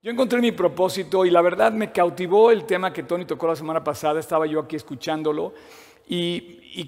Yo encontré mi propósito y la verdad me cautivó el tema que Tony tocó la semana pasada, estaba yo aquí escuchándolo y,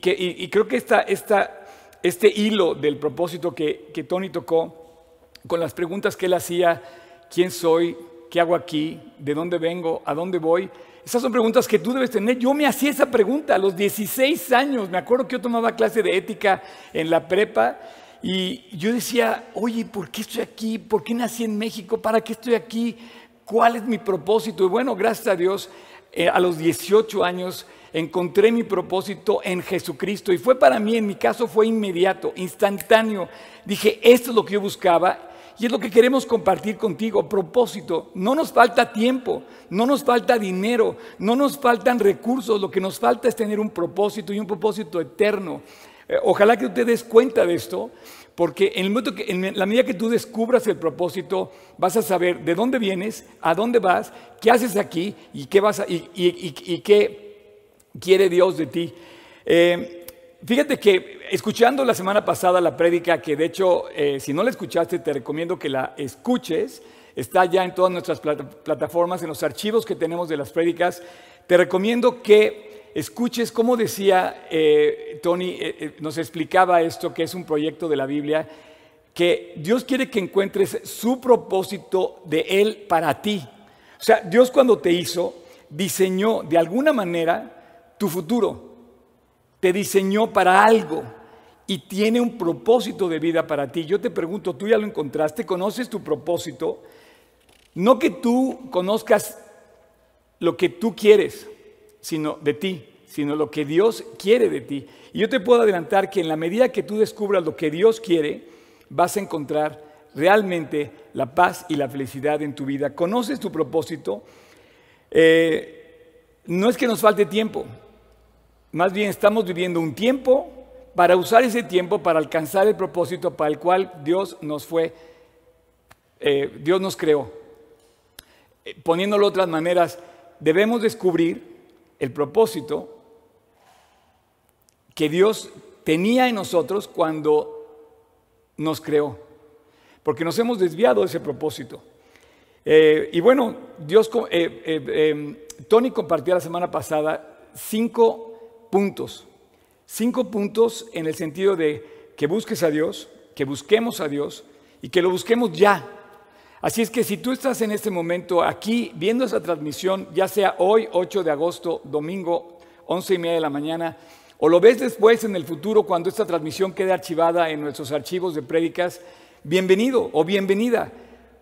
creo que este hilo del propósito que, que Tony tocó con las preguntas que él hacía, ¿quién soy? ¿Qué hago aquí? ¿De dónde vengo? ¿A dónde voy? Esas son preguntas que tú debes tener. Yo me hacía esa pregunta a los 16 años. Me acuerdo que yo tomaba clase de ética en la prepa y yo decía, oye, ¿por qué estoy aquí? ¿Por qué nací en México? ¿Para qué estoy aquí? ¿Cuál es mi propósito? Y bueno, gracias a Dios, eh, a los 18 años encontré mi propósito en Jesucristo. Y fue para mí, en mi caso, fue inmediato, instantáneo. Dije, esto es lo que yo buscaba y es lo que queremos compartir contigo. Propósito. No nos falta tiempo, no nos falta dinero, no nos faltan recursos. Lo que nos falta es tener un propósito y un propósito eterno. Eh, ojalá que tú te des cuenta de esto, porque en, el que, en la medida que tú descubras el propósito, vas a saber de dónde vienes, a dónde vas, qué haces aquí y qué, vas y, qué quiere Dios de ti. Eh, fíjate que escuchando la semana pasada la prédica, que de hecho, eh, si no la escuchaste, te recomiendo que la escuches. Está ya en todas nuestras plataformas, en los archivos que tenemos de las prédicas. Te recomiendo que escuches cómo decía eh, Tony, eh, eh, nos explicaba esto, que es un proyecto de la Biblia, que Dios quiere que encuentres su propósito de Él para ti. O sea, Dios cuando te hizo, diseñó de alguna manera tu futuro, te diseñó para algo y tiene un propósito de vida para ti. Yo te pregunto, ¿tú ya lo encontraste? ¿Conoces tu propósito? No que tú conozcas lo que tú quieres, sino de ti, sino lo que Dios quiere de ti. Y yo te puedo adelantar que en la medida que tú descubras lo que Dios quiere, vas a encontrar realmente la paz y la felicidad en tu vida. ¿Conoces tu propósito? Eh, no es que nos falte tiempo, más bien estamos viviendo un tiempo para usar ese tiempo para alcanzar el propósito para el cual Dios nos fue, eh, Dios nos creó. Eh, poniéndolo de otras maneras, debemos descubrir el propósito que Dios tenía en nosotros cuando nos creó, porque nos hemos desviado de ese propósito. Eh, y bueno, Dios, eh, eh, Tony compartió la semana pasada cinco puntos, cinco puntos en el sentido de que busques a Dios, que busquemos a Dios y que lo busquemos ya, Así es que si tú estás en este momento aquí viendo esa transmisión, ya sea hoy, 8 de agosto, domingo, 11 y media de la mañana, o lo ves después en el futuro cuando esta transmisión quede archivada en nuestros archivos de prédicas, bienvenido o bienvenida,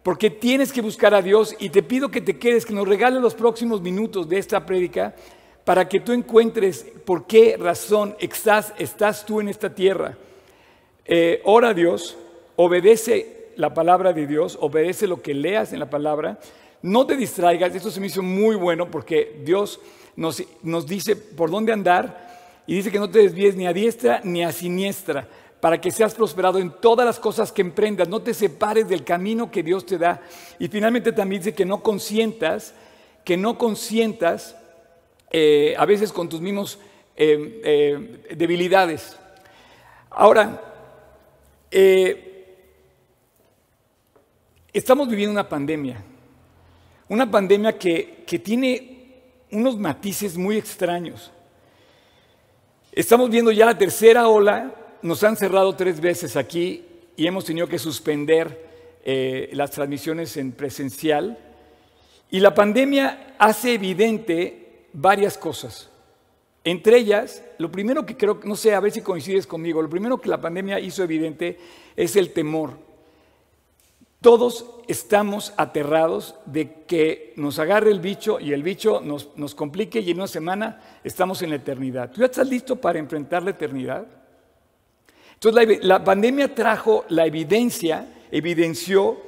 porque tienes que buscar a Dios y te pido que te quedes, que nos regales los próximos minutos de esta prédica para que tú encuentres por qué razón estás, tú en esta tierra. Eh, ora a Dios, obedece la palabra de Dios, obedece lo que leas en la palabra, no te distraigas, esto se me hizo muy bueno porque Dios nos, nos dice por dónde andar y dice que no te desvíes ni a diestra ni a siniestra para que seas prosperado en todas las cosas que emprendas, no te separes del camino que Dios te da. Y finalmente también dice que no consientas, que no consientas eh, a veces con tus mismos eh, eh, debilidades. Ahora, Estamos viviendo una pandemia, una pandemia que, tiene unos matices muy extraños. Estamos viendo ya la tercera ola, nos han cerrado tres veces aquí y hemos tenido que suspender eh, las transmisiones en presencial. Y la pandemia hace evidente varias cosas. Entre ellas, lo primero que creo, no sé, a ver si coincides conmigo, lo primero que la pandemia hizo evidente es el temor. Todos estamos aterrados de que nos agarre el bicho y el bicho nos, complique y en una semana estamos en la eternidad. ¿Tú ya estás listo para enfrentar la eternidad? Entonces la, pandemia trajo la evidencia, evidenció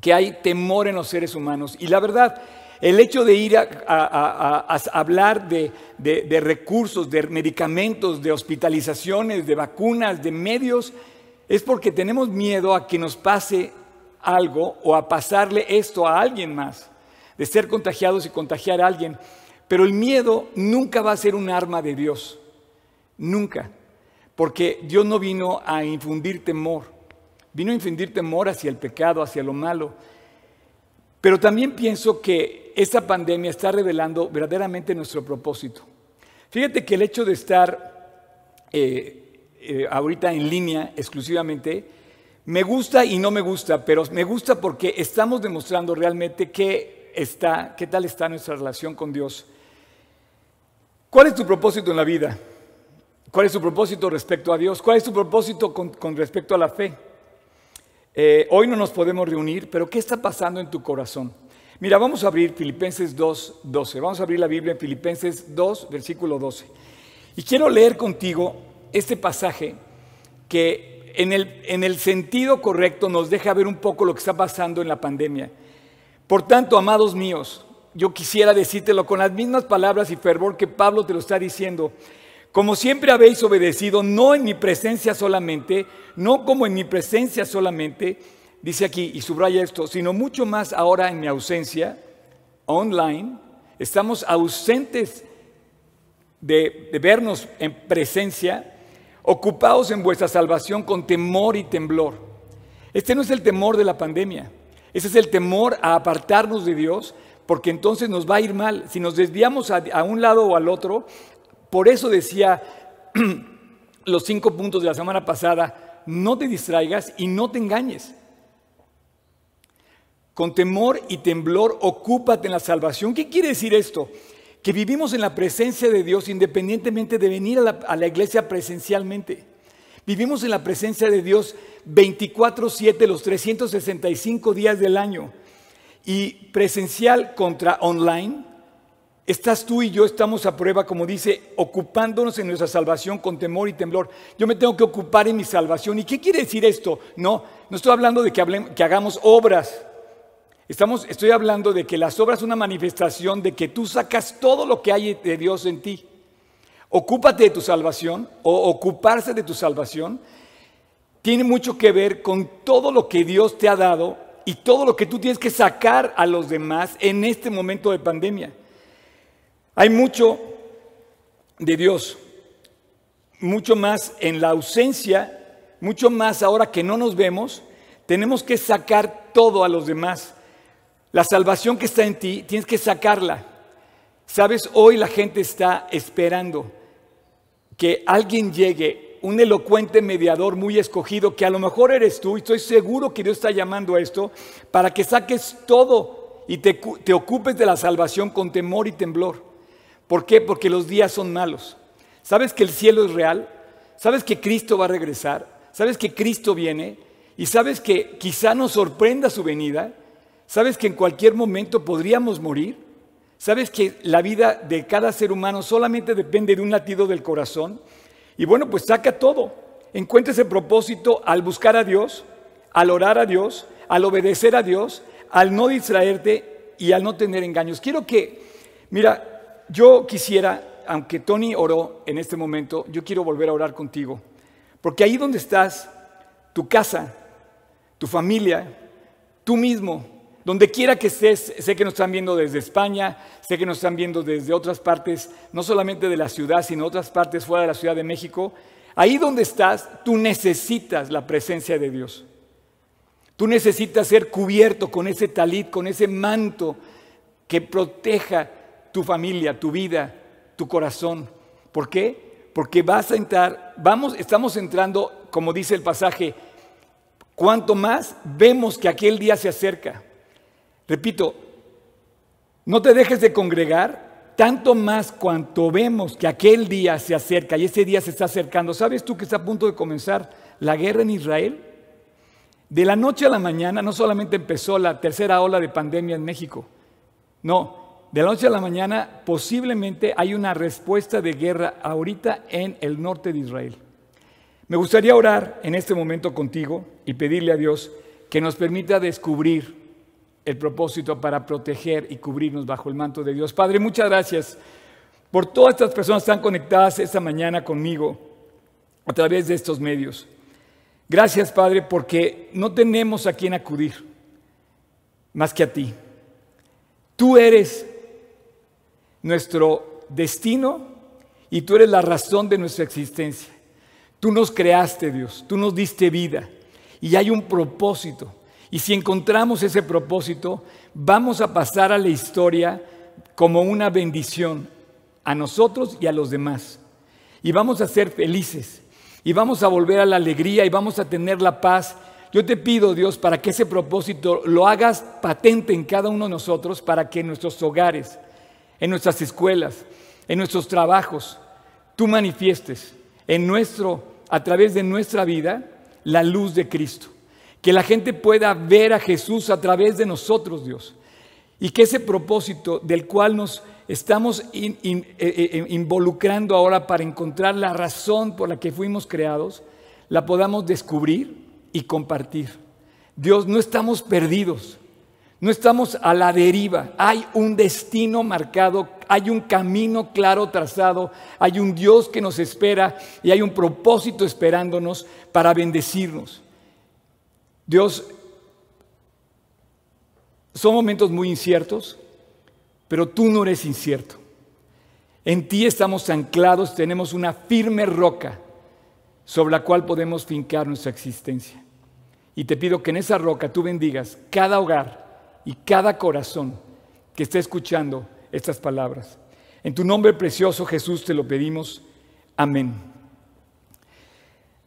que hay temor en los seres humanos. Y la verdad, el hecho de ir a, hablar de, de, recursos, de medicamentos, de hospitalizaciones, de vacunas, de medios, es porque tenemos miedo a que nos pase algo o a pasarle esto a alguien más, de ser contagiados y contagiar a alguien. Pero el miedo nunca va a ser un arma de Dios, nunca, porque Dios no vino a infundir temor, vino a infundir temor hacia el pecado, hacia lo malo. Pero también pienso que esta pandemia está revelando verdaderamente nuestro propósito. Fíjate que el hecho de estar eh, eh, ahorita en línea exclusivamente, me gusta y no me gusta, pero me gusta porque estamos demostrando realmente qué, está, qué tal está nuestra relación con Dios. ¿Cuál es tu propósito en la vida? ¿Cuál es tu propósito respecto a Dios? ¿Cuál es tu propósito con, respecto a la fe? Eh, hoy no nos podemos reunir, pero ¿qué está pasando en tu corazón? Mira, vamos a abrir Filipenses 2, 12. Vamos a abrir la Biblia en Filipenses 2, versículo 12. Y quiero leer contigo este pasaje que en el, en el sentido correcto nos deja ver un poco lo que está pasando en la pandemia. Por tanto, amados míos, yo quisiera decírtelo con las mismas palabras y fervor que Pablo te lo está diciendo. Como siempre habéis obedecido, no en mi presencia solamente, no como en mi presencia solamente, dice aquí, y subraya esto, sino mucho más ahora en mi ausencia, online, estamos ausentes de, de vernos en presencia, ocupados en vuestra salvación con temor y temblor. Este no es el temor de la pandemia, ese es el temor a apartarnos de Dios, porque entonces nos va a ir mal. Si nos desviamos a, a un lado o al otro, por eso decía los cinco puntos de la semana pasada, no te distraigas y no te engañes. Con temor y temblor, ocúpate en la salvación. ¿Qué quiere decir esto? Que vivimos en la presencia de Dios independientemente de venir a la, iglesia presencialmente. Vivimos en la presencia de Dios 24/7, los 365 días del año. Y presencial contra online, Estás tú y yo estamos a prueba, como dice, ocupándonos en nuestra salvación con temor y temblor. Yo me tengo que ocupar en mi salvación. ¿Y qué quiere decir esto? No, no estoy hablando de que hagamos obras. Estamos, estoy hablando de que las obras son una manifestación de que tú sacas todo lo que hay de Dios en ti. Ocúpate de tu salvación o ocuparse de tu salvación tiene mucho que ver con todo lo que Dios te ha dado y todo lo que tú tienes que sacar a los demás en este momento de pandemia. Hay mucho de Dios, mucho más en la ausencia, mucho más ahora que no nos vemos, tenemos que sacar todo a los demás. La salvación que está en ti, tienes que sacarla. Sabes, hoy la gente está esperando que alguien llegue, un elocuente mediador muy escogido, que a lo mejor eres tú, y estoy seguro que Dios está llamando a esto, para que saques todo y te, te ocupes de la salvación con temor y temblor. ¿Por qué? Porque los días son malos. ¿Sabes que el cielo es real? ¿Sabes que Cristo va a regresar? ¿Sabes que Cristo viene? ¿Y sabes que quizá nos sorprenda su venida? ¿Sabes que en cualquier momento podríamos morir? ¿Sabes que la vida de cada ser humano solamente depende de un latido del corazón? Y bueno, pues saca todo. Encuentra ese propósito al buscar a Dios, al orar a Dios, al obedecer a Dios, al no distraerte y al no tener engaños. Quiero que, mira, yo quisiera, aunque Tony oró en este momento, yo quiero volver a orar contigo. Porque ahí donde estás, tu casa, tu familia, tú mismo, donde quiera que estés, sé que nos están viendo desde España, sé que nos están viendo desde otras partes, no solamente de la ciudad, sino otras partes fuera de la Ciudad de México. Ahí donde estás, tú necesitas la presencia de Dios. Tú necesitas ser cubierto con ese talit, con ese manto que proteja tu familia, tu vida, tu corazón. ¿Por qué? Porque vas a entrar, vamos, estamos entrando, como dice el pasaje, cuanto más vemos que aquel día se acerca. Repito, no te dejes de congregar, tanto más cuanto vemos que aquel día se acerca y ese día se está acercando. ¿Sabes tú que está a punto de comenzar la guerra en Israel? De la noche a la mañana no solamente empezó la tercera ola de pandemia en México, no, de la noche a la mañana posiblemente hay una respuesta de guerra ahorita en el norte de Israel. Me gustaría orar en este momento contigo y pedirle a Dios que nos permita descubrir el propósito para proteger y cubrirnos bajo el manto de Dios. Padre, muchas gracias por todas estas personas que están conectadas esta mañana conmigo a través de estos medios. Gracias, Padre, porque no tenemos a quien acudir más que a ti. Tú eres nuestro destino y tú eres la razón de nuestra existencia. Tú nos creaste, Dios, tú nos diste vida y hay un propósito. Y si encontramos ese propósito, vamos a pasar a la historia como una bendición a nosotros y a los demás. Y vamos a ser felices. Y vamos a volver a la alegría y vamos a tener la paz. Yo te pido, Dios, para que ese propósito lo hagas patente en cada uno de nosotros, para que en nuestros hogares, en nuestras escuelas, en nuestros trabajos, tú manifiestes en nuestro, a través de nuestra vida, la luz de Cristo. Que la gente pueda ver a Jesús a través de nosotros, Dios. Y que ese propósito del cual nos estamos eh, eh, involucrando ahora para encontrar la razón por la que fuimos creados, la podamos descubrir y compartir. Dios, no estamos perdidos. No estamos a la deriva, hay un destino marcado, hay un camino claro trazado, hay un Dios que nos espera y hay un propósito esperándonos para bendecirnos. Dios, son momentos muy inciertos, pero tú no eres incierto. En ti estamos anclados, tenemos una firme roca sobre la cual podemos fincar nuestra existencia. Y te pido que en esa roca tú bendigas cada hogar y cada corazón que esté escuchando estas palabras. En tu nombre precioso Jesús te lo pedimos. Amén.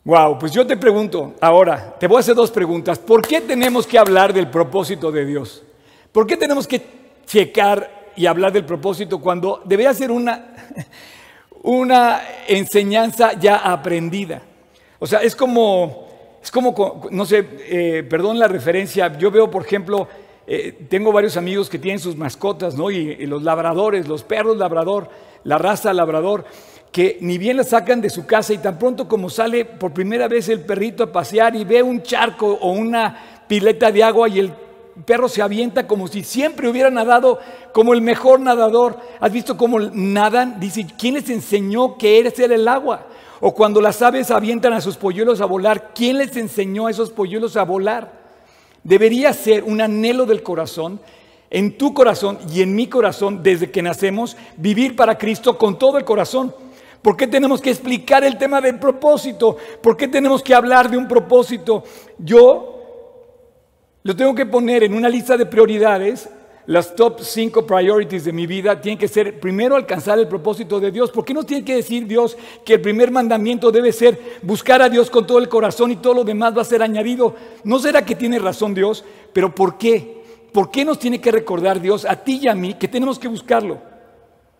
Wow, pues yo te pregunto ahora, te voy a hacer dos preguntas. ¿Por qué tenemos que hablar del propósito de Dios? ¿Por qué tenemos que checar y hablar del propósito cuando debería ser una, una enseñanza ya aprendida? O sea, es como, es como, no sé, eh, perdón la referencia, yo veo, por ejemplo, eh, tengo varios amigos que tienen sus mascotas, ¿no? Y, los labradores, los perros labrador, la raza labrador, que ni bien la sacan de su casa y tan pronto como sale por primera vez el perrito a pasear y ve un charco o una pileta de agua y el perro se avienta como si siempre hubiera nadado como el mejor nadador. ¿Has visto cómo nadan? Dice, ¿quién les enseñó que era ser el agua? O cuando las aves avientan a sus polluelos a volar, ¿quién les enseñó a esos polluelos a volar? debería ser un anhelo del corazón, en tu corazón y en mi corazón, desde que nacemos, vivir para Cristo con todo el corazón. ¿Por qué tenemos que explicar el tema del propósito? ¿Por qué tenemos que hablar de un propósito? Yo lo tengo que poner en una lista de prioridades las top cinco priorities de mi vida tienen que ser primero alcanzar el propósito de Dios. ¿Por qué no tiene que decir Dios que el primer mandamiento debe ser buscar a Dios con todo el corazón y todo lo demás va a ser añadido? ¿No será que tiene razón Dios? Pero ¿por qué? ¿Por qué nos tiene que recordar Dios a ti y a mí que tenemos que buscarlo?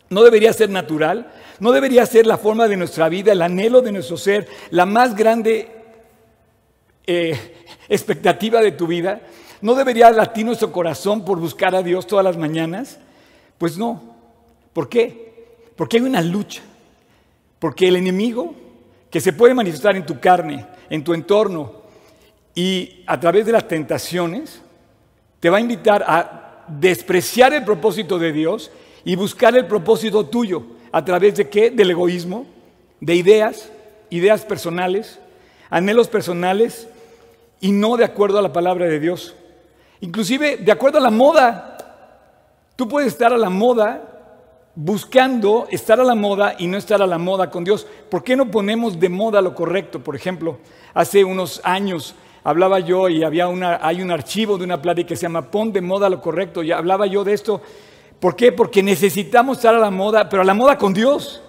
¿No debería ser natural? ¿No debería ser la forma de nuestra vida, el anhelo de nuestro ser, la más grande eh, expectativa de tu vida? ¿No debería latir nuestro corazón por buscar a Dios todas las mañanas? Pues no. ¿Por qué? Porque hay una lucha. Porque el enemigo que se puede manifestar en tu carne, en tu entorno y a través de las tentaciones, te va a invitar a despreciar el propósito de Dios y buscar el propósito tuyo. ¿A través de qué? Del egoísmo, de ideas, ideas personales, anhelos personales y no de acuerdo a la palabra de Dios. Inclusive, de acuerdo a la moda, tú puedes estar a la moda buscando estar a la moda y no estar a la moda con Dios. ¿Por qué no ponemos de moda lo correcto? Por ejemplo, hace unos años hablaba yo y había una, hay un archivo de una plática que se llama Pon de moda lo correcto. Y hablaba yo de esto. ¿Por qué? Porque necesitamos estar a la moda, pero a la moda con Dios.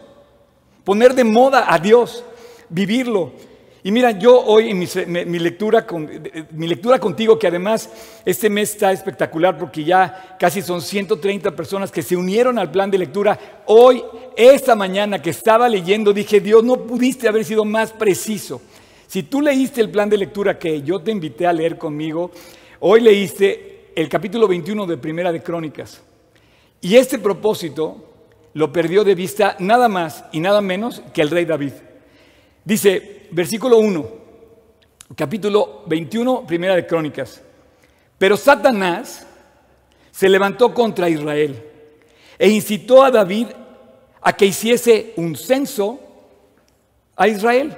Poner de moda a Dios, vivirlo. Y mira, yo hoy en mi, lectura mi lectura contigo, que además este mes está espectacular porque ya casi son 130 personas que se unieron al plan de lectura. Hoy, esta mañana que estaba leyendo, dije, Dios, no pudiste haber sido más preciso. Si tú leíste el plan de lectura que yo te invité a leer conmigo, hoy leíste el capítulo 21 de Primera de Crónicas. Y este propósito lo perdió de vista nada más y nada menos que el rey David. Dice, versículo 1, capítulo 21, primera de Crónicas. Pero Satanás se levantó contra Israel e incitó a David a que hiciese un censo a Israel.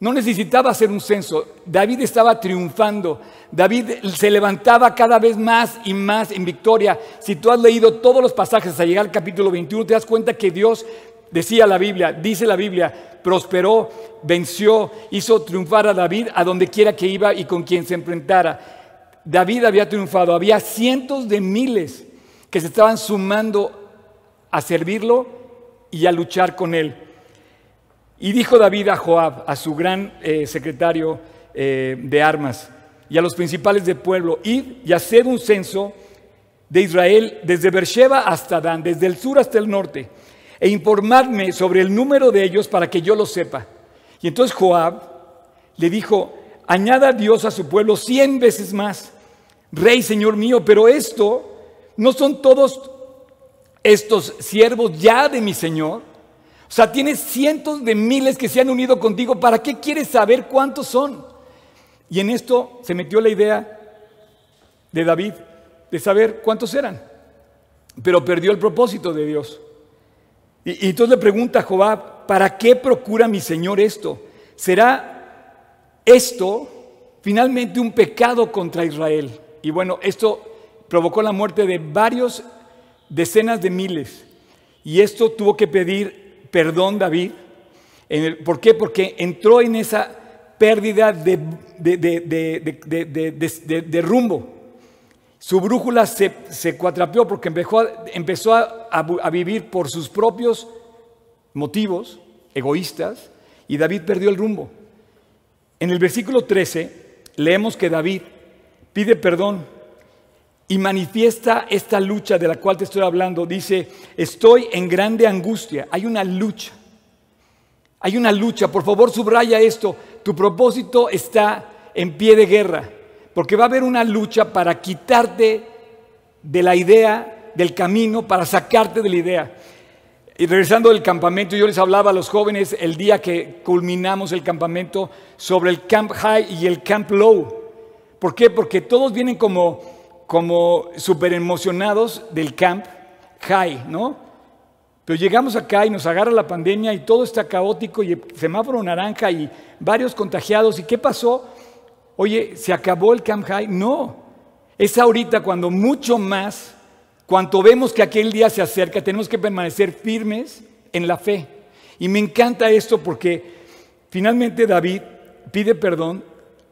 No necesitaba hacer un censo. David estaba triunfando. David se levantaba cada vez más y más en victoria. Si tú has leído todos los pasajes hasta llegar al capítulo 21, te das cuenta que Dios decía la Biblia, dice la Biblia, prosperó, venció, hizo triunfar a David a donde quiera que iba y con quien se enfrentara. David había triunfado, había cientos de miles que se estaban sumando a servirlo y a luchar con él. Y dijo David a Joab, a su gran eh, secretario eh, de armas, y a los principales del pueblo, id y haced un censo de Israel desde Beersheba hasta Dan, desde el sur hasta el norte, e informadme sobre el número de ellos para que yo lo sepa. Y entonces Joab le dijo, añada Dios a su pueblo cien veces más, rey, señor mío, pero esto no son todos estos siervos ya de mi señor. O sea, tienes cientos de miles que se han unido contigo. ¿Para qué quieres saber cuántos son? Y en esto se metió la idea de David de saber cuántos eran. Pero perdió el propósito de Dios. Y, entonces le pregunta a Joab, ¿para qué procura mi Señor esto? ¿Será esto finalmente un pecado contra Israel? Y bueno, esto provocó la muerte de varios decenas de miles. Y esto tuvo que pedir perdón David. ¿Por qué? Porque entró en esa pérdida de, de, rumbo. Su brújula se, cuatrapeó porque empezó, empezó a, vivir por sus propios motivos egoístas y David perdió el rumbo. En el versículo 13 leemos que David pide perdón y manifiesta esta lucha de la cual te estoy hablando. Dice, estoy en grande angustia. Hay una lucha. Hay una lucha. Por favor, subraya esto. Tu propósito está en pie de guerra. Porque va a haber una lucha para quitarte de la idea, del camino, para sacarte de la idea. Y regresando del campamento, yo les hablaba a los jóvenes el día que culminamos el campamento sobre el Camp High y el Camp Low. ¿Por qué? Porque todos vienen como como súper emocionados del camp high, ¿no? Pero llegamos acá y nos agarra la pandemia y todo está caótico y semáforo naranja y varios contagiados. ¿Y qué pasó? Oye, ¿se acabó el camp high? No. Es ahorita cuando mucho más, cuanto vemos que aquel día se acerca, tenemos que permanecer firmes en la fe. Y me encanta esto porque finalmente David pide perdón,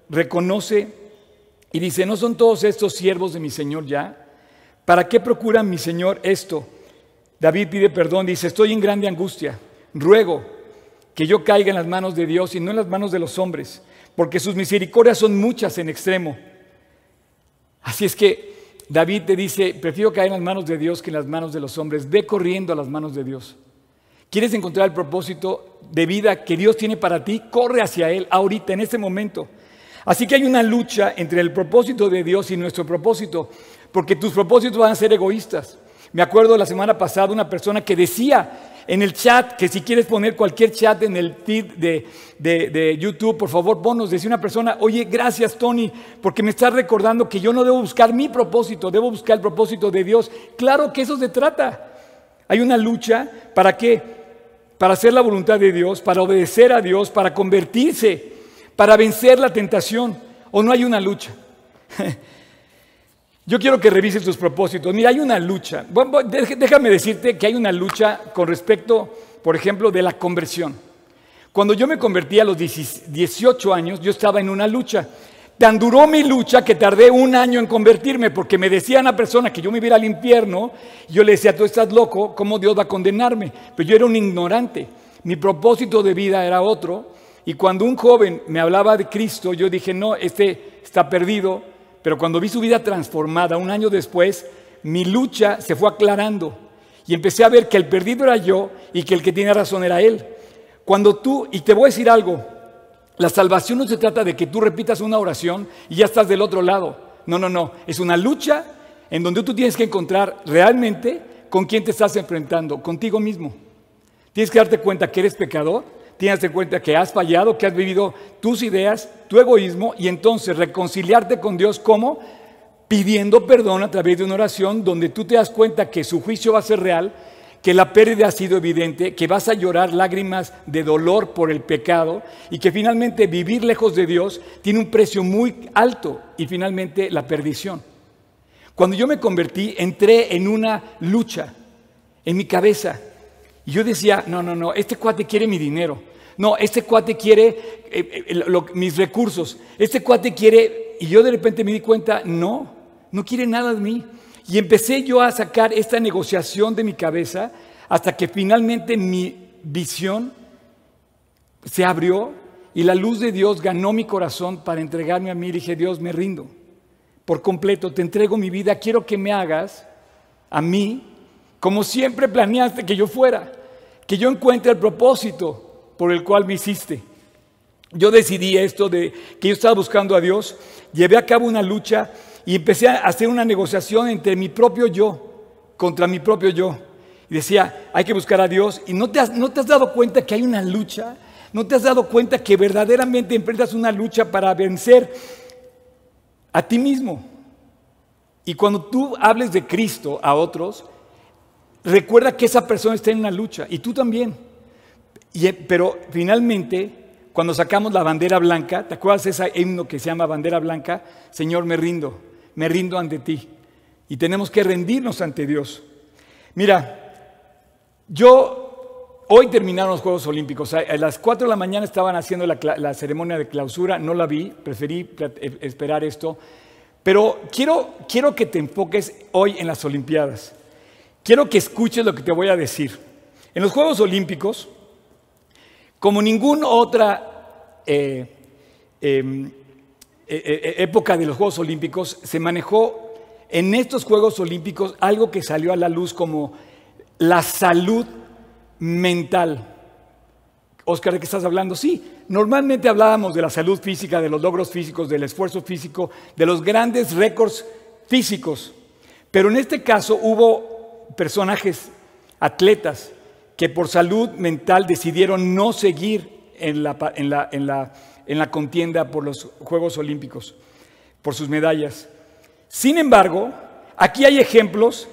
reconoce y dice, ¿no son todos estos siervos de mi Señor ya? ¿Para qué procura mi Señor esto? David pide perdón, dice, estoy en grande angustia, ruego que yo caiga en las manos de Dios y no en las manos de los hombres, porque sus misericordias son muchas en extremo. Así es que David te dice, prefiero caer en las manos de Dios que en las manos de los hombres, ve corriendo a las manos de Dios. ¿Quieres encontrar el propósito de vida que Dios tiene para ti? Corre hacia Él ahorita, en este momento. Así que hay una lucha entre el propósito de Dios y nuestro propósito, porque tus propósitos van a ser egoístas. Me acuerdo la semana pasada una persona que decía en el chat que si quieres poner cualquier chat en el feed de, YouTube, por favor ponos, decía una persona, oye, gracias Tony, porque me estás recordando que yo no debo buscar mi propósito, debo buscar el propósito de Dios. Claro que eso se trata. Hay una lucha para qué? Para hacer la voluntad de Dios, para obedecer a Dios, para convertirse para vencer la tentación o no hay una lucha. Yo quiero que revises tus propósitos. Mira, hay una lucha. Déjame decirte que hay una lucha con respecto, por ejemplo, de la conversión. Cuando yo me convertí a los 18 años, yo estaba en una lucha. Tan duró mi lucha que tardé un año en convertirme porque me decía una persona que yo me iba al infierno. Yo le decía, tú estás loco, ¿cómo Dios va a condenarme? Pero yo era un ignorante. Mi propósito de vida era otro. Y cuando un joven me hablaba de Cristo, yo dije, no, este está perdido. Pero cuando vi su vida transformada un año después, mi lucha se fue aclarando. Y empecé a ver que el perdido era yo y que el que tiene razón era él. Cuando tú, y te voy a decir algo, la salvación no se trata de que tú repitas una oración y ya estás del otro lado. No, no, no. Es una lucha en donde tú tienes que encontrar realmente con quién te estás enfrentando, contigo mismo. Tienes que darte cuenta que eres pecador tienes en cuenta que has fallado, que has vivido tus ideas, tu egoísmo, y entonces reconciliarte con Dios como pidiendo perdón a través de una oración donde tú te das cuenta que su juicio va a ser real, que la pérdida ha sido evidente, que vas a llorar lágrimas de dolor por el pecado y que finalmente vivir lejos de Dios tiene un precio muy alto y finalmente la perdición. Cuando yo me convertí, entré en una lucha en mi cabeza y yo decía, no, no, no, este cuate quiere mi dinero. No, este cuate quiere eh, eh, mis recursos. Este cuate quiere y yo de repente me di cuenta, no, no quiere nada de mí. Y empecé yo a sacar esta negociación de mi cabeza hasta que finalmente mi visión se abrió y la luz de Dios ganó mi corazón para entregarme a mí. Y dije, Dios, me rindo por completo, te entrego mi vida, quiero que me hagas a mí como siempre planeaste que yo fuera, que yo encuentre el propósito por el cual me hiciste. Yo decidí esto de que yo estaba buscando a Dios, llevé a cabo una lucha y empecé a hacer una negociación entre mi propio yo contra mi propio yo. Y decía, hay que buscar a Dios. Y no te has, no te has dado cuenta que hay una lucha. No te has dado cuenta que verdaderamente enfrentas una lucha para vencer a ti mismo. Y cuando tú hables de Cristo a otros, recuerda que esa persona está en una lucha y tú también. Pero finalmente, cuando sacamos la bandera blanca, ¿te acuerdas ese himno que se llama bandera blanca? Señor, me rindo, me rindo ante ti. Y tenemos que rendirnos ante Dios. Mira, yo, hoy terminaron los Juegos Olímpicos. A las 4 de la mañana estaban haciendo la, ceremonia de clausura, no la vi, preferí eh, esperar esto. Pero quiero, quiero que te enfoques hoy en las Olimpiadas. Quiero que escuches lo que te voy a decir. En los Juegos Olímpicos, como ninguna otra eh, em, e, e, e, época de los Juegos Olímpicos, se manejó en estos Juegos Olímpicos algo que salió a la luz como la salud mental. Oscar, ¿de qué estás hablando? Sí, normalmente hablábamos de la salud física, de los logros físicos, del esfuerzo físico, de los grandes récords físicos. Pero en este caso hubo personajes, atletas, que por salud mental decidieron no seguir en la, en la, en la, en la contienda por los Juegos Olímpicos, por sus medallas. Sin embargo, aquí hay ejemplos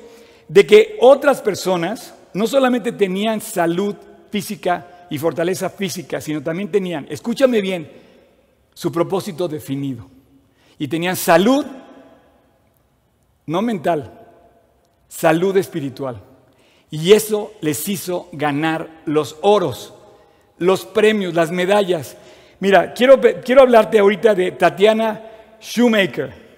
de que otras personas no solamente tenían salud física y fortaleza física, sino también tenían, escúchame bien, su propósito definido. Y tenían salud, no mental, salud espiritual. Y eso les hizo ganar los oros, los premios, las medallas. Mira, quiero, quiero hablarte ahorita de Tatiana Shoemaker.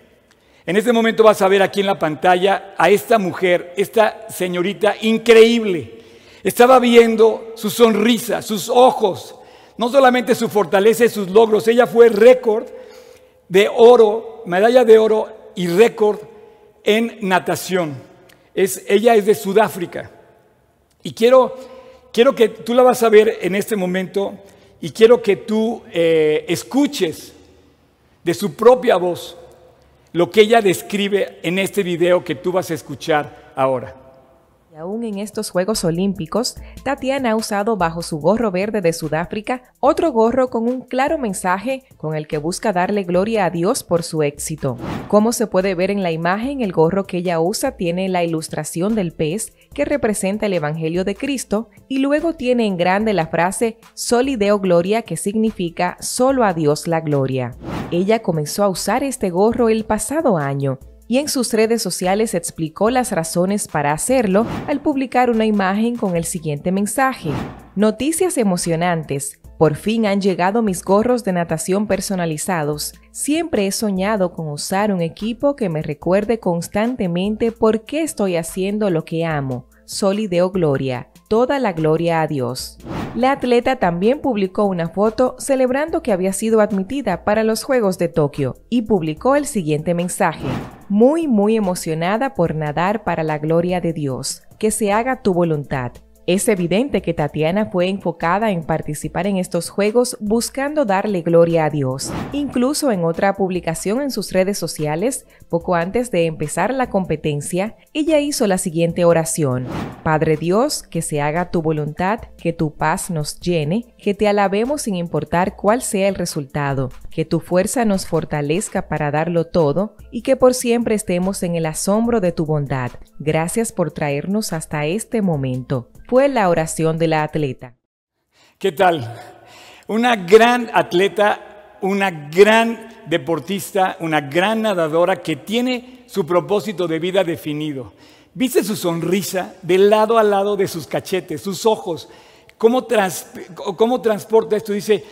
En este momento vas a ver aquí en la pantalla a esta mujer, esta señorita increíble. Estaba viendo su sonrisa, sus ojos, no solamente su fortaleza y sus logros, ella fue récord de oro, medalla de oro y récord en natación. Es, ella es de Sudáfrica. Y quiero, quiero que tú la vas a ver en este momento y quiero que tú eh, escuches de su propia voz lo que ella describe en este video que tú vas a escuchar ahora. Y aún en estos Juegos Olímpicos, Tatiana ha usado bajo su gorro verde de Sudáfrica otro gorro con un claro mensaje con el que busca darle gloria a Dios por su éxito. Como se puede ver en la imagen, el gorro que ella usa tiene la ilustración del pez que representa el Evangelio de Cristo y luego tiene en grande la frase Soli Deo Gloria que significa solo a Dios la gloria. Ella comenzó a usar este gorro el pasado año y en sus redes sociales explicó las razones para hacerlo al publicar una imagen con el siguiente mensaje. Noticias emocionantes. Por fin han llegado mis gorros de natación personalizados. Siempre he soñado con usar un equipo que me recuerde constantemente por qué estoy haciendo lo que amo. Solideo Gloria. Toda la gloria a Dios. La atleta también publicó una foto celebrando que había sido admitida para los Juegos de Tokio y publicó el siguiente mensaje. Muy, muy emocionada por nadar para la gloria de Dios. Que se haga tu voluntad. Es evidente que Tatiana fue enfocada en participar en estos juegos buscando darle gloria a Dios. Incluso en otra publicación en sus redes sociales, poco antes de empezar la competencia, ella hizo la siguiente oración. Padre Dios, que se haga tu voluntad, que tu paz nos llene, que te alabemos sin importar cuál sea el resultado, que tu fuerza nos fortalezca para darlo todo y que por siempre estemos en el asombro de tu bondad. Gracias por traernos hasta este momento fue la oración de la atleta. ¿Qué tal? Una gran atleta, una gran deportista, una gran nadadora que tiene su propósito de vida definido. ¿Viste su sonrisa de lado a lado de sus cachetes, sus ojos? ¿Cómo, cómo transporta esto? Dice,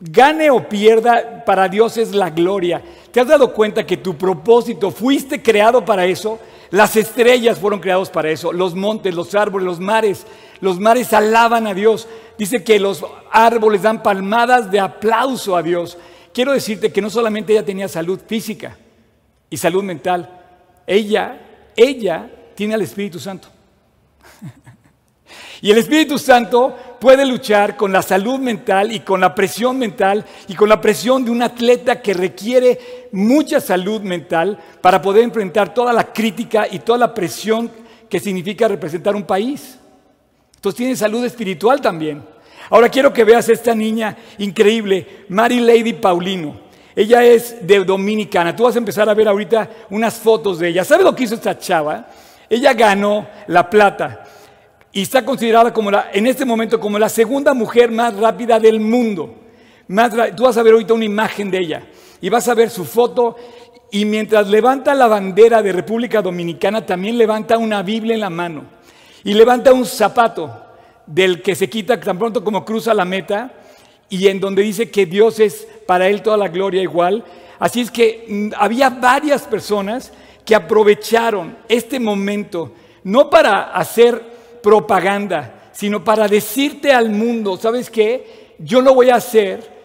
Gane o pierda, para Dios es la gloria. ¿Te has dado cuenta que tu propósito fuiste creado para eso? Las estrellas fueron creados para eso, los montes, los árboles, los mares. Los mares alaban a Dios. Dice que los árboles dan palmadas de aplauso a Dios. Quiero decirte que no solamente ella tenía salud física y salud mental, ella, ella tiene al Espíritu Santo. Y el Espíritu Santo puede luchar con la salud mental y con la presión mental y con la presión de un atleta que requiere mucha salud mental para poder enfrentar toda la crítica y toda la presión que significa representar un país. Entonces tiene salud espiritual también. Ahora quiero que veas a esta niña increíble, Mary Lady Paulino. Ella es de Dominicana. Tú vas a empezar a ver ahorita unas fotos de ella. ¿Sabes lo que hizo esta chava? Ella ganó la plata y está considerada como la, en este momento como la segunda mujer más rápida del mundo. Más, tú vas a ver ahorita una imagen de ella y vas a ver su foto y mientras levanta la bandera de República Dominicana también levanta una Biblia en la mano y levanta un zapato del que se quita tan pronto como cruza la meta y en donde dice que Dios es para él toda la gloria igual. Así es que mm, había varias personas que aprovecharon este momento no para hacer propaganda, sino para decirte al mundo, ¿sabes qué? Yo no voy a ser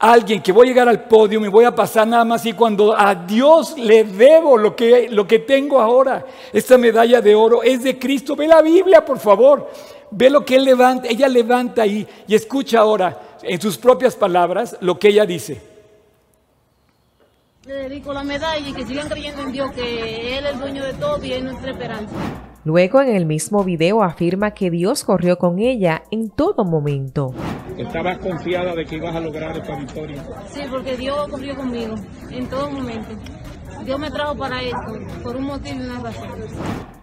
alguien que voy a llegar al podio, me voy a pasar nada más y cuando a Dios le debo lo que, lo que tengo ahora, esta medalla de oro es de Cristo. Ve la Biblia, por favor. Ve lo que él levanta, ella levanta ahí y escucha ahora en sus propias palabras lo que ella dice. Le dedico la medalla y que sigan creyendo en Dios, que Él es el dueño de todo y es nuestra esperanza. Luego en el mismo video afirma que Dios corrió con ella en todo momento. ¿Estabas confiada de que ibas a lograr esta victoria? Sí, porque Dios corrió conmigo en todo momento. Dios me trajo para esto, por un motivo y una razón.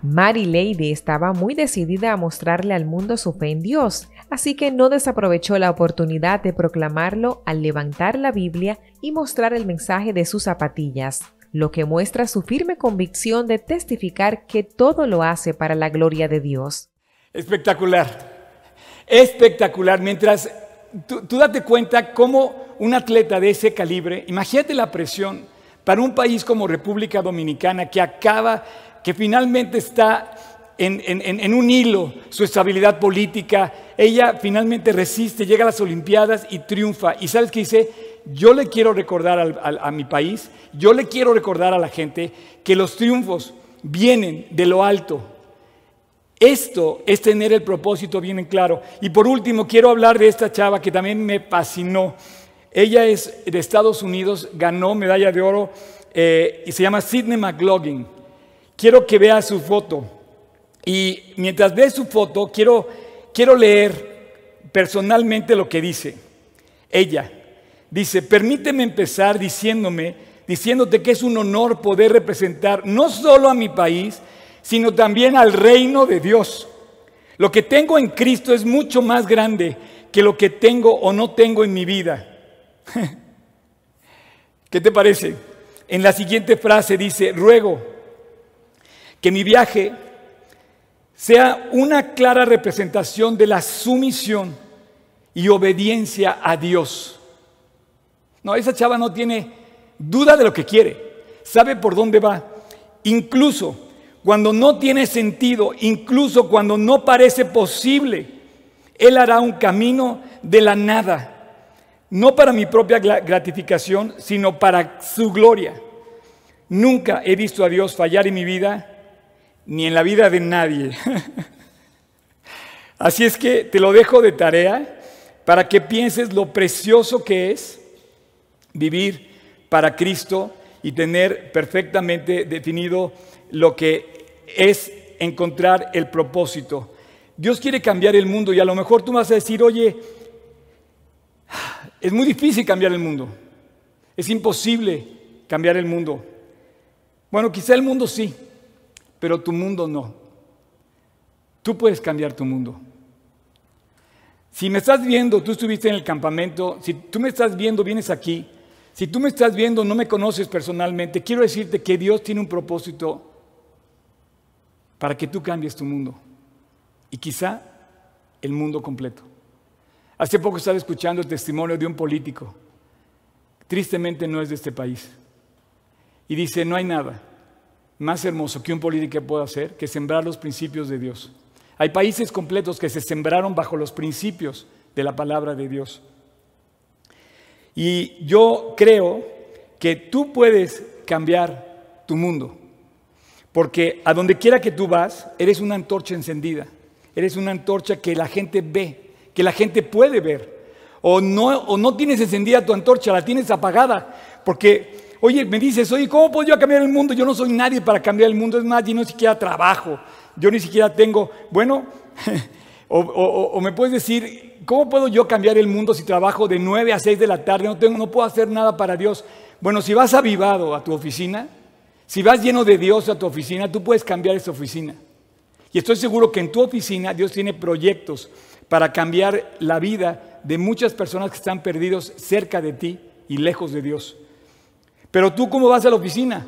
Mary Lady estaba muy decidida a mostrarle al mundo su fe en Dios, así que no desaprovechó la oportunidad de proclamarlo al levantar la Biblia y mostrar el mensaje de sus zapatillas lo que muestra su firme convicción de testificar que todo lo hace para la gloria de Dios. Espectacular, espectacular. Mientras tú, date cuenta cómo un atleta de ese calibre, imagínate la presión para un país como República Dominicana que acaba, que finalmente está en, en, un hilo su estabilidad política, ella finalmente resiste, llega a las Olimpiadas y triunfa. ¿Y sabes qué dice? Yo le quiero recordar a mi país, yo le quiero recordar a la gente que los triunfos vienen de lo alto. Esto es tener el propósito bien en claro. Y por último, quiero hablar de esta chava que también me fascinó. Ella es de Estados Unidos, ganó medalla de oro eh, y se llama Sidney McLaughlin. Quiero que vea su foto. Y mientras ve su foto, quiero, quiero leer personalmente lo que dice. Ella, Dice, permíteme empezar diciéndome, diciéndote que es un honor poder representar no solo a mi país, sino también al reino de Dios. Lo que tengo en Cristo es mucho más grande que lo que tengo o no tengo en mi vida. ¿Qué te parece? En la siguiente frase dice, ruego que mi viaje sea una clara representación de la sumisión y obediencia a Dios no, esa chava no tiene duda de lo que quiere, sabe por dónde va. Incluso cuando no tiene sentido, incluso cuando no parece posible, Él hará un camino de la nada, no para mi propia gratificación, sino para su gloria. Nunca he visto a Dios fallar en mi vida, ni en la vida de nadie. Así es que te lo dejo de tarea para que pienses lo precioso que es vivir para Cristo y tener perfectamente definido lo que es encontrar el propósito. Dios quiere cambiar el mundo y a lo mejor tú vas a decir, oye, es muy difícil cambiar el mundo, es imposible cambiar el mundo. Bueno, quizá el mundo sí, pero tu mundo no. Tú puedes cambiar tu mundo. Si me estás viendo, tú estuviste en el campamento, si tú me estás viendo, vienes aquí, si tú me estás viendo, no me conoces personalmente, quiero decirte que Dios tiene un propósito para que tú cambies tu mundo y quizá el mundo completo. Hace poco estaba escuchando el testimonio de un político. Tristemente no es de este país. Y dice, no hay nada más hermoso que un político pueda hacer que sembrar los principios de Dios. Hay países completos que se sembraron bajo los principios de la palabra de Dios. Y yo creo que tú puedes cambiar tu mundo, porque a donde quiera que tú vas, eres una antorcha encendida, eres una antorcha que la gente ve, que la gente puede ver. O no, o no tienes encendida tu antorcha, la tienes apagada, porque Oye, me dices, oye, ¿cómo puedo yo cambiar el mundo? Yo no soy nadie para cambiar el mundo, es más, yo no siquiera trabajo, yo ni siquiera tengo, bueno, o, me puedes decir, ¿cómo puedo yo cambiar el mundo si trabajo de 9 a 6 de la tarde, no, tengo, no puedo hacer nada para Dios? Bueno, si vas avivado a tu oficina, si vas lleno de Dios a tu oficina, tú puedes cambiar esa oficina. Y estoy seguro que en tu oficina Dios tiene proyectos para cambiar la vida de muchas personas que están perdidos cerca de ti y lejos de Dios. Pero tú cómo vas a la oficina?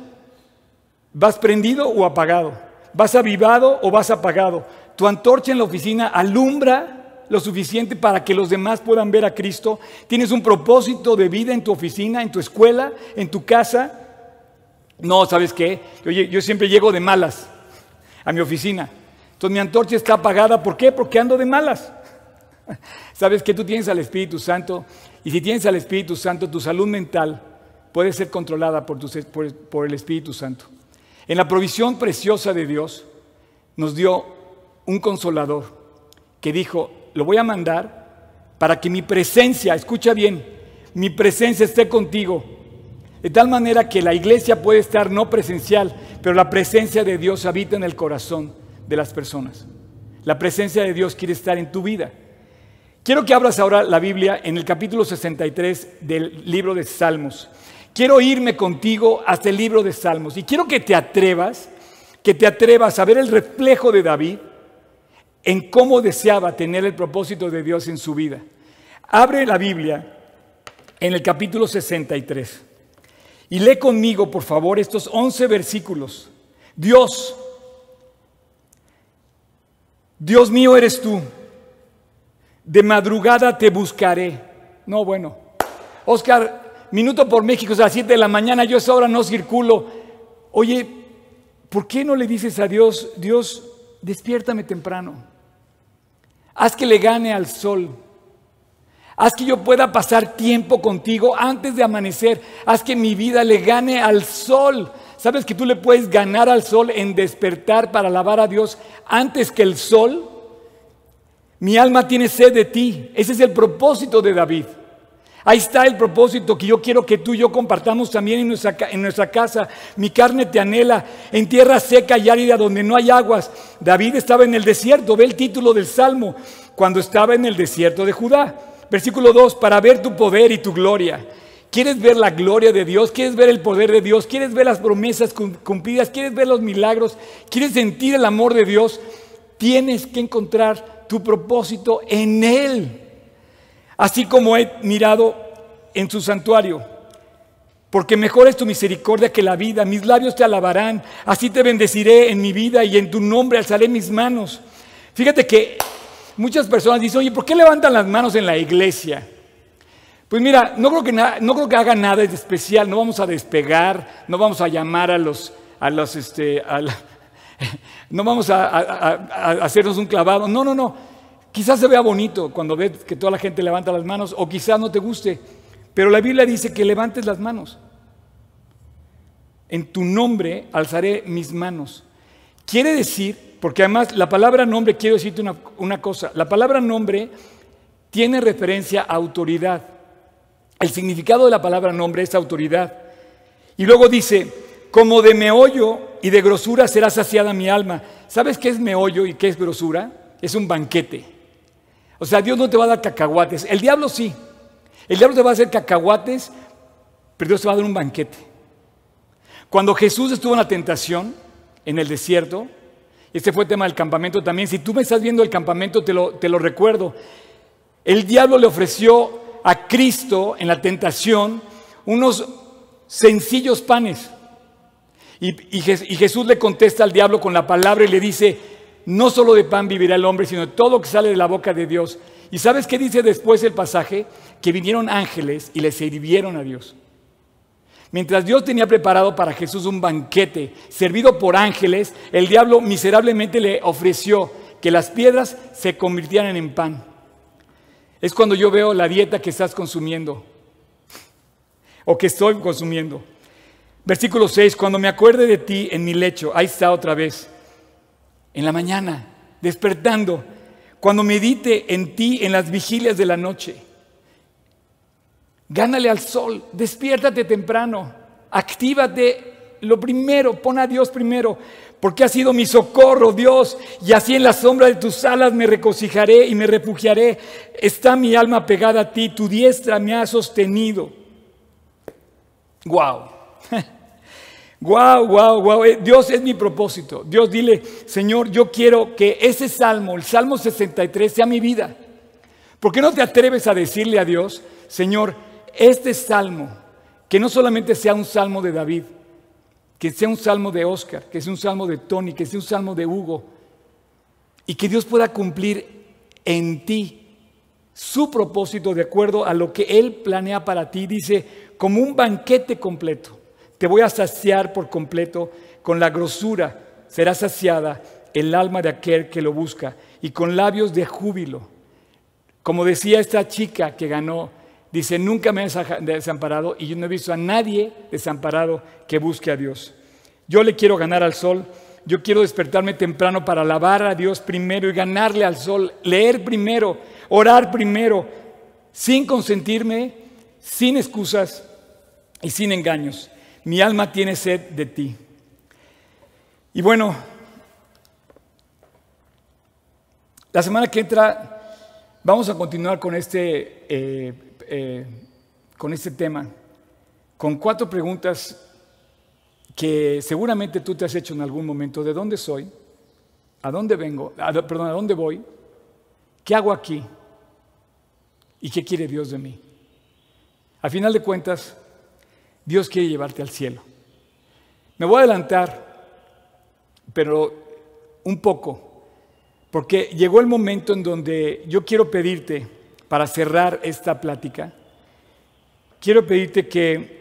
¿Vas prendido o apagado? ¿Vas avivado o vas apagado? Tu antorcha en la oficina alumbra lo suficiente para que los demás puedan ver a Cristo. Tienes un propósito de vida en tu oficina, en tu escuela, en tu casa. No, ¿sabes qué? Oye, yo siempre llego de malas a mi oficina. Entonces mi antorcha está apagada. ¿Por qué? Porque ando de malas. ¿Sabes que tú tienes al Espíritu Santo? Y si tienes al Espíritu Santo, tu salud mental puede ser controlada por, el Espíritu Santo. En la provisión preciosa de Dios nos dio un consolador que dijo, lo voy a mandar para que mi presencia, escucha bien, mi presencia esté contigo. De tal manera que la iglesia puede estar no presencial, pero la presencia de Dios habita en el corazón de las personas. La presencia de Dios quiere estar en tu vida. Quiero que abras ahora la Biblia en el capítulo 63 del libro de Salmos. Quiero irme contigo hasta el libro de Salmos y quiero que te atrevas, que te atrevas a ver el reflejo de David en cómo deseaba tener el propósito de Dios en su vida. Abre la Biblia en el capítulo 63 y lee conmigo, por favor, estos 11 versículos. Dios, Dios mío eres tú, de madrugada te buscaré. No, bueno, Oscar, Minuto por México es a las 7 de la mañana, yo esa hora no circulo. Oye, ¿por qué no le dices a Dios, Dios, despiértame temprano? Haz que le gane al sol. Haz que yo pueda pasar tiempo contigo antes de amanecer. Haz que mi vida le gane al sol. ¿Sabes que tú le puedes ganar al sol en despertar para alabar a Dios antes que el sol? Mi alma tiene sed de ti. Ese es el propósito de David. Ahí está el propósito que yo quiero que tú y yo compartamos también en nuestra, casa. Mi carne te anhela en tierra seca y árida donde no hay aguas. David estaba en el desierto, ve el título del Salmo, cuando estaba en el desierto de Judá. Versículo 2, para ver tu poder y tu gloria. ¿Quieres ver la gloria de Dios? ¿Quieres ver el poder de Dios? ¿Quieres ver las promesas cumplidas? ¿Quieres ver los milagros? ¿Quieres sentir el amor de Dios? Tienes que encontrar tu propósito en Él así como he mirado en su santuario. Porque mejor es tu misericordia que la vida, mis labios te alabarán, así te bendeciré en mi vida y en tu nombre alzaré mis manos. Fíjate que muchas personas dicen, oye, ¿por qué levantan las manos en la iglesia? Pues mira, no creo que, no creo que haga nada de especial, no vamos a despegar, no vamos a llamar a los, a los, este, no vamos a hacernos un clavado, no, no, no. Quizás se vea bonito cuando ves que toda la gente levanta las manos o quizás no te guste, pero la Biblia dice que levantes las manos. En tu nombre alzaré mis manos. Quiere decir, porque además la palabra nombre, quiero decirte una, una cosa, la palabra nombre tiene referencia a autoridad. El significado de la palabra nombre es autoridad. Y luego dice, como de meollo y de grosura será saciada mi alma. ¿Sabes qué es meollo y qué es grosura? Es un banquete. O sea, Dios no te va a dar cacahuates. El diablo sí. El diablo te va a hacer cacahuates, pero Dios te va a dar un banquete. Cuando Jesús estuvo en la tentación, en el desierto, este fue el tema del campamento también. Si tú me estás viendo el campamento, te lo, te lo recuerdo. El diablo le ofreció a Cristo en la tentación unos sencillos panes. Y, y, Jesús le contesta al diablo con la palabra y le dice, no solo de pan vivirá el hombre, sino de todo lo que sale de la boca de Dios. ¿Y sabes qué dice después el pasaje? Que vinieron ángeles y le sirvieron a Dios. Mientras Dios tenía preparado para Jesús un banquete servido por ángeles, el diablo miserablemente le ofreció que las piedras se convirtieran en pan. Es cuando yo veo la dieta que estás consumiendo o que estoy consumiendo. Versículo 6, cuando me acuerde de ti en mi lecho, ahí está otra vez, en la mañana, despertando, cuando medite en ti en las vigilias de la noche. Gánale al sol, despiértate temprano, actívate lo primero, pon a Dios primero, porque ha sido mi socorro, Dios, y así en la sombra de tus alas me regocijaré y me refugiaré. Está mi alma pegada a ti, tu diestra me ha sostenido. Wow. Wow, wow, wow. Dios es mi propósito. Dios dile, Señor, yo quiero que ese salmo, el Salmo 63, sea mi vida. ¿Por qué no te atreves a decirle a Dios, Señor, este salmo, que no solamente sea un salmo de David, que sea un salmo de Oscar, que sea un salmo de Tony, que sea un salmo de Hugo, y que Dios pueda cumplir en ti su propósito de acuerdo a lo que Él planea para ti, dice, como un banquete completo. Te voy a saciar por completo con la grosura, será saciada el alma de aquel que lo busca, y con labios de júbilo. Como decía esta chica que ganó Dice, nunca me he desamparado y yo no he visto a nadie desamparado que busque a Dios. Yo le quiero ganar al sol, yo quiero despertarme temprano para alabar a Dios primero y ganarle al sol, leer primero, orar primero, sin consentirme, sin excusas y sin engaños. Mi alma tiene sed de ti. Y bueno, la semana que entra vamos a continuar con este... Eh, eh, con este tema, con cuatro preguntas que seguramente tú te has hecho en algún momento. ¿De dónde soy? ¿A dónde vengo? perdón, ¿a dónde voy? ¿Qué hago aquí? ¿Y qué quiere Dios de mí? A final de cuentas, Dios quiere llevarte al cielo. Me voy a adelantar, pero un poco, porque llegó el momento en donde yo quiero pedirte para cerrar esta plática, quiero pedirte que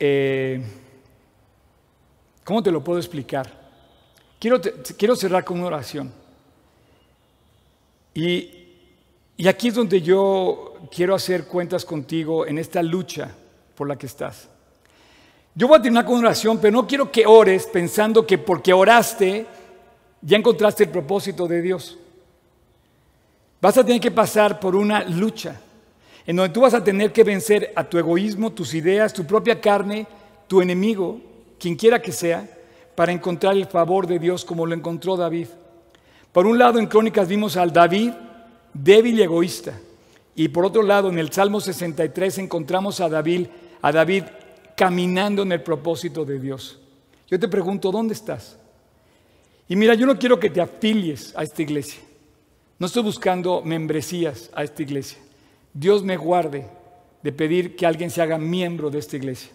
eh, ¿cómo te lo puedo explicar? Quiero, quiero cerrar con una oración. Y, y aquí es donde yo quiero hacer cuentas contigo en esta lucha por la que estás. Yo voy a terminar con una oración, pero no quiero que ores pensando que porque oraste ya encontraste el propósito de Dios. Vas a tener que pasar por una lucha en donde tú vas a tener que vencer a tu egoísmo, tus ideas, tu propia carne, tu enemigo, quien quiera que sea, para encontrar el favor de Dios como lo encontró David. Por un lado en Crónicas vimos al David débil y egoísta. Y por otro lado en el Salmo 63 encontramos a David, a David caminando en el propósito de Dios. Yo te pregunto, ¿dónde estás? Y mira, yo no quiero que te afilies a esta iglesia. No estoy buscando membresías a esta iglesia. Dios me guarde de pedir que alguien se haga miembro de esta iglesia.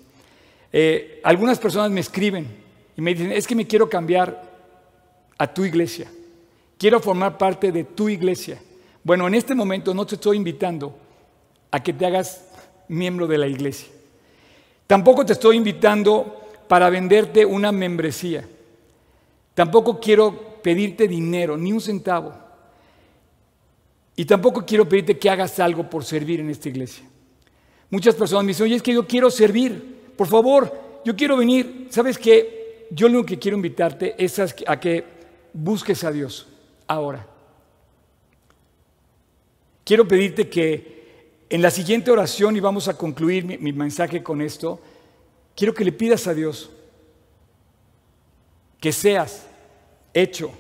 Eh, algunas personas me escriben y me dicen, es que me quiero cambiar a tu iglesia. Quiero formar parte de tu iglesia. Bueno, en este momento no te estoy invitando a que te hagas miembro de la iglesia. Tampoco te estoy invitando para venderte una membresía. Tampoco quiero pedirte dinero, ni un centavo. Y tampoco quiero pedirte que hagas algo por servir en esta iglesia. Muchas personas me dicen, oye, es que yo quiero servir, por favor, yo quiero venir. ¿Sabes qué? Yo lo que quiero invitarte es a que busques a Dios ahora. Quiero pedirte que en la siguiente oración, y vamos a concluir mi, mensaje con esto, quiero que le pidas a Dios que seas hecho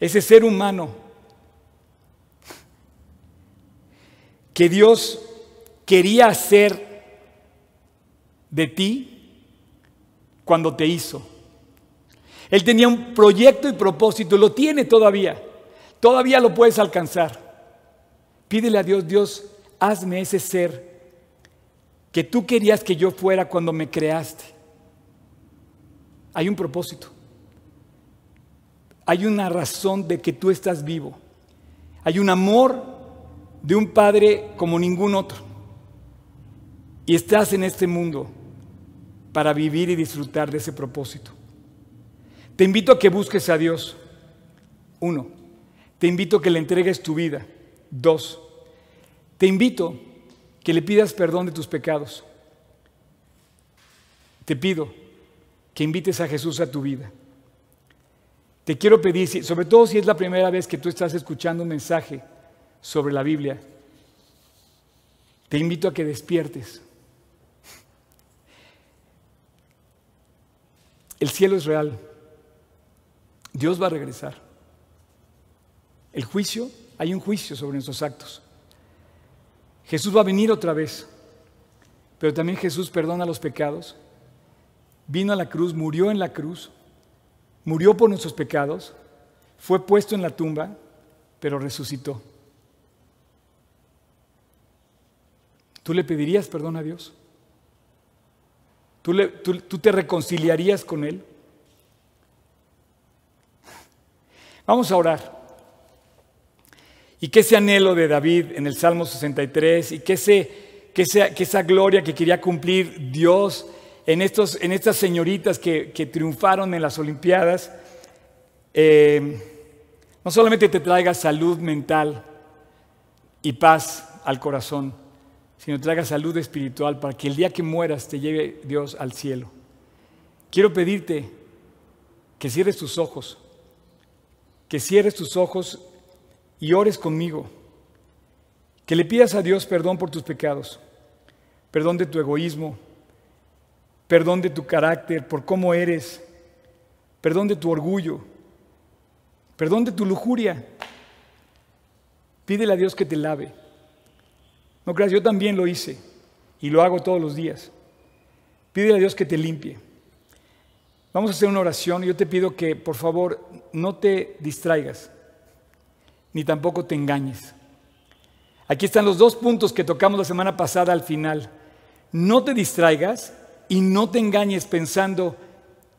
ese ser humano que Dios quería hacer de ti cuando te hizo. Él tenía un proyecto y propósito, lo tiene todavía, todavía lo puedes alcanzar. Pídele a Dios, Dios, hazme ese ser que tú querías que yo fuera cuando me creaste. Hay un propósito. hay una razón de que tú estás vivo. Hay un amor de un Padre como ningún otro. Y estás en este mundo para vivir y disfrutar de ese propósito. Te invito a que busques a Dios. Uno, te invito a que le entregues tu vida. Dos, te invito que le pidas perdón de tus pecados. Te pido que invites a Jesús a tu vida. Te quiero pedir, sobre todo si es la primera vez que tú estás escuchando un mensaje sobre la Biblia, te invito a que despiertes. El cielo es real. Dios va a regresar. El juicio, hay un juicio sobre nuestros actos. Jesús va a venir otra vez, pero también Jesús perdona los pecados. Vino a la cruz, murió en la cruz, murió por nuestros pecados, fue puesto en la tumba, pero resucitó. ¿Tú le pedirías perdón a Dios? ¿Tú, tú te reconciliarías con Él? Vamos a orar. Y que ese anhelo de David en el Salmo 63 y que, ese, que, esa gloria que quería cumplir Dios en, estos, en estas señoritas que, triunfaron en las Olimpiadas, eh, no solamente te traiga salud mental y paz al corazón, sino traiga salud espiritual para que el día que mueras te lleve Dios al cielo. Quiero pedirte que cierres tus ojos, que cierres tus ojos y ores conmigo. Que le pidas a Dios perdón por tus pecados, perdón de tu egoísmo, perdón de tu carácter, por cómo eres, perdón de tu orgullo, perdón de tu lujuria. Pídele a Dios que te lave. No creas, yo también lo hice y lo hago todos los días. Pídele a Dios que te limpie. Vamos a hacer una oración y yo te pido que por favor no te distraigas ni tampoco te engañes. Aquí están los dos puntos que tocamos la semana pasada al final. No te distraigas y no te engañes pensando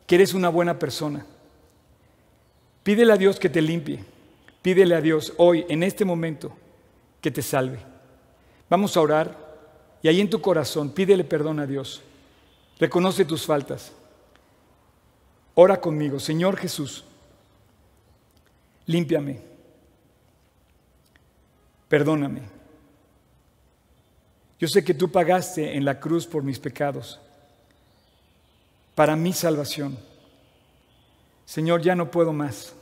que eres una buena persona. Pídele a Dios que te limpie. Pídele a Dios hoy, en este momento, que te salve. Vamos a orar y ahí en tu corazón pídele perdón a Dios. Reconoce tus faltas. Ora conmigo, Señor Jesús, límpiame perdóname. Yo sé que tú pagaste en la cruz por mis pecados, para mi salvación. Señor, ya no puedo más.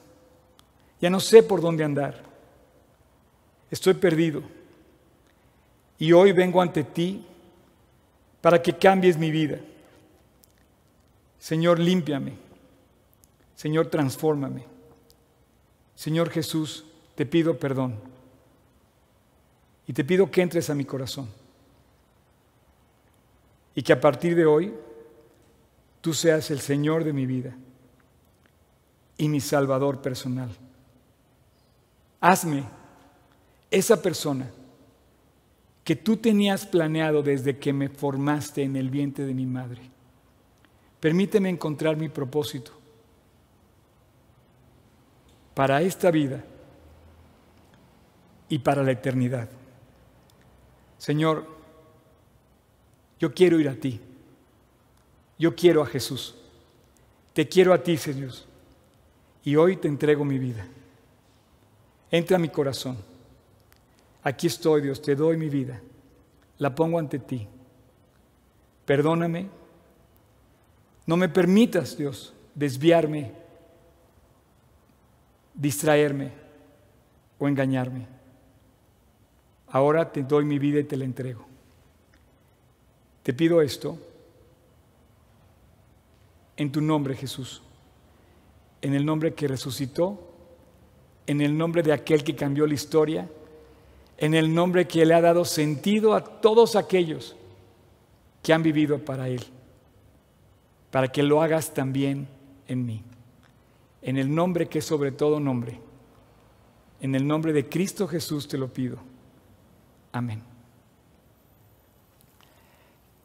Ya no sé por dónde andar. Estoy perdido. Y hoy vengo ante ti para que cambies mi vida. Señor, límpiame. Señor, transfórmame. Señor Jesús, te pido perdón. Y te pido que entres a mi corazón. Y que a partir de hoy tú seas el Señor de mi vida y mi Salvador personal. Hazme esa persona que tú tenías planeado desde que me formaste en el vientre de mi madre. Permíteme encontrar mi propósito para esta vida y para la eternidad. Señor, yo quiero ir a ti. Yo quiero a Jesús. Te quiero a ti, Señor. Y hoy te entrego mi vida. Entra a mi corazón. Aquí estoy, Dios, te doy mi vida. La pongo ante ti. Perdóname. No me permitas, Dios, desviarme, distraerme o engañarme. Ahora te doy mi vida y te la entrego. Te pido esto en tu nombre, Jesús, en el nombre que resucitó, en el nombre de aquel que cambió la historia, en el nombre que le ha dado sentido a todos aquellos que han vivido para Él, para que lo hagas también en mí. En el nombre que es sobre todo nombre, en el nombre de Cristo Jesús te lo pido. Amén.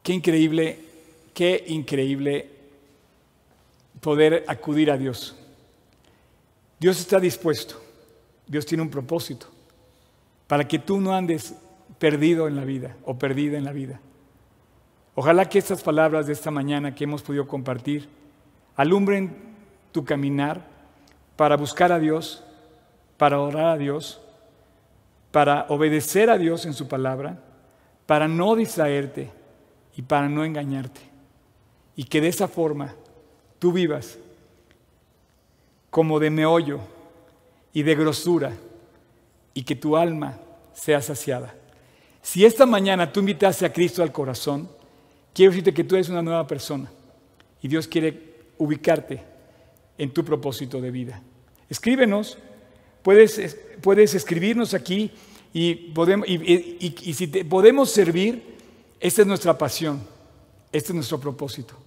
Qué increíble, qué increíble poder acudir a Dios. Dios está dispuesto, Dios tiene un propósito para que tú no andes perdido en la vida o perdida en la vida. Ojalá que estas palabras de esta mañana que hemos podido compartir alumbren tu caminar para buscar a Dios, para orar a Dios, para obedecer a Dios en su palabra, para no distraerte y para no engañarte. Y que de esa forma tú vivas como de meollo y de grosura y que tu alma sea saciada. Si esta mañana tú invitaste a Cristo al corazón, quiero decirte que tú eres una nueva persona y Dios quiere ubicarte en tu propósito de vida. Escríbenos, puedes, puedes escribirnos aquí y, podemos, y, si te podemos servir, esta es nuestra pasión, este es nuestro propósito.